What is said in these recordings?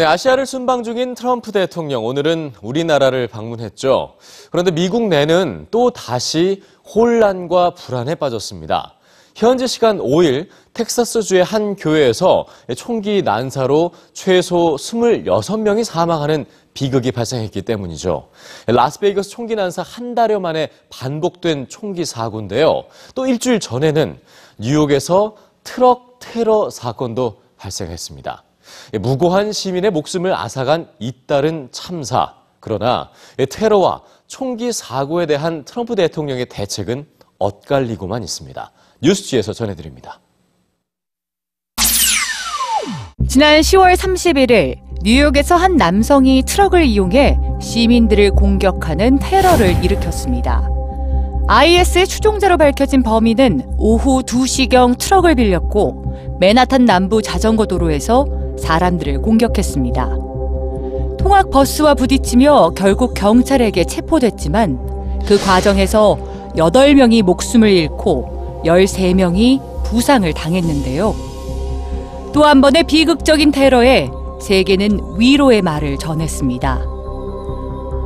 네, 아시아를 순방 중인 트럼프 대통령 오늘은 우리나라를 방문했죠. 그런데 미국 내는 또 다시 혼란과 불안에 빠졌습니다. 현지 시간 5일 텍사스주의 한 교회에서 총기 난사로 최소 26명이 사망하는 비극이 발생했기 때문이죠. 라스베이거스 총기 난사 한 달여 만에 반복된 총기 사고인데요. 또 일주일 전에는 뉴욕에서 트럭 테러 사건도 발생했습니다. 무고한 시민의 목숨을 앗아간 잇따른 참사. 그러나 테러와 총기 사고에 대한 트럼프 대통령의 대책은 엇갈리고만 있습니다. 뉴스지에서 전해드립니다. 지난 10월 31일 뉴욕에서 한 남성이 트럭을 이용해 시민들을 공격하는 테러를 일으켰습니다. IS의 추종자로 밝혀진 범인은 오후 2시경 트럭을 빌렸고 맨하탄 남부 자전거 도로에서 사람들을 공격했습니다. 통학 버스와 부딪히며 결국 경찰에게 체포됐지만 그 과정에서 8명이 목숨을 잃고 13명이 부상을 당했는데요. 또 한 번의 비극적인 테러에 세계는 위로의 말을 전했습니다.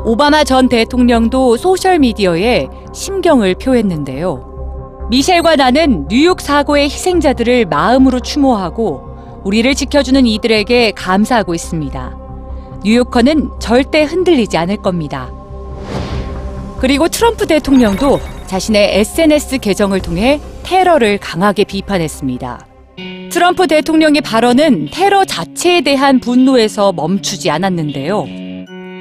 오바마 전 대통령도 소셜미디어에 심경을 표했는데요. 미셸과 나는 뉴욕 사고의 희생자들을 마음으로 추모하고 우리를 지켜주는 이들에게 감사하고 있습니다. 뉴요커는 절대 흔들리지 않을 겁니다. 그리고 트럼프 대통령도 자신의 SNS 계정을 통해 테러를 강하게 비판했습니다. 트럼프 대통령의 발언은 테러 자체에 대한 분노에서 멈추지 않았는데요.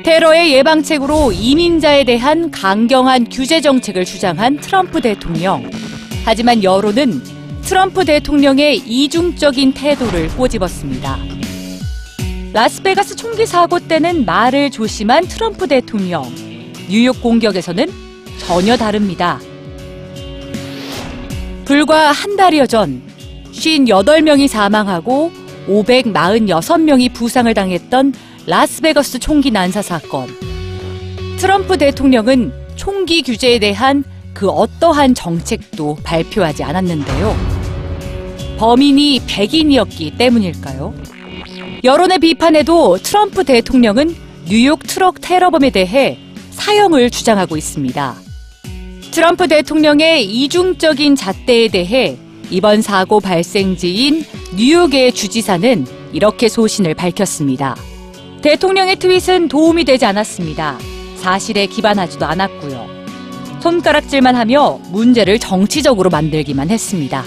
테러의 예방책으로 이민자에 대한 강경한 규제 정책을 주장한 트럼프 대통령. 하지만 여론은 트럼프 대통령의 이중적인 태도를 꼬집었습니다. 라스베가스 총기 사고 때는 말을 조심한 트럼프 대통령. 뉴욕 공격에서는 전혀 다릅니다. 불과 한 달여 전 58명이 사망하고 546명이 부상을 당했던 라스베거스 총기 난사 사건. 트럼프 대통령은 총기 규제에 대한 그 어떠한 정책도 발표하지 않았는데요. 범인이 백인이었기 때문일까요? 여론의 비판에도 트럼프 대통령은 뉴욕 트럭 테러범에 대해 사형을 주장하고 있습니다. 트럼프 대통령의 이중적인 잣대에 대해 이번 사고 발생지인 뉴욕의 주지사는 이렇게 소신을 밝혔습니다. 대통령의 트윗은 도움이 되지 않았습니다. 사실에 기반하지도 않았고요. 손가락질만 하며 문제를 정치적으로 만들기만 했습니다.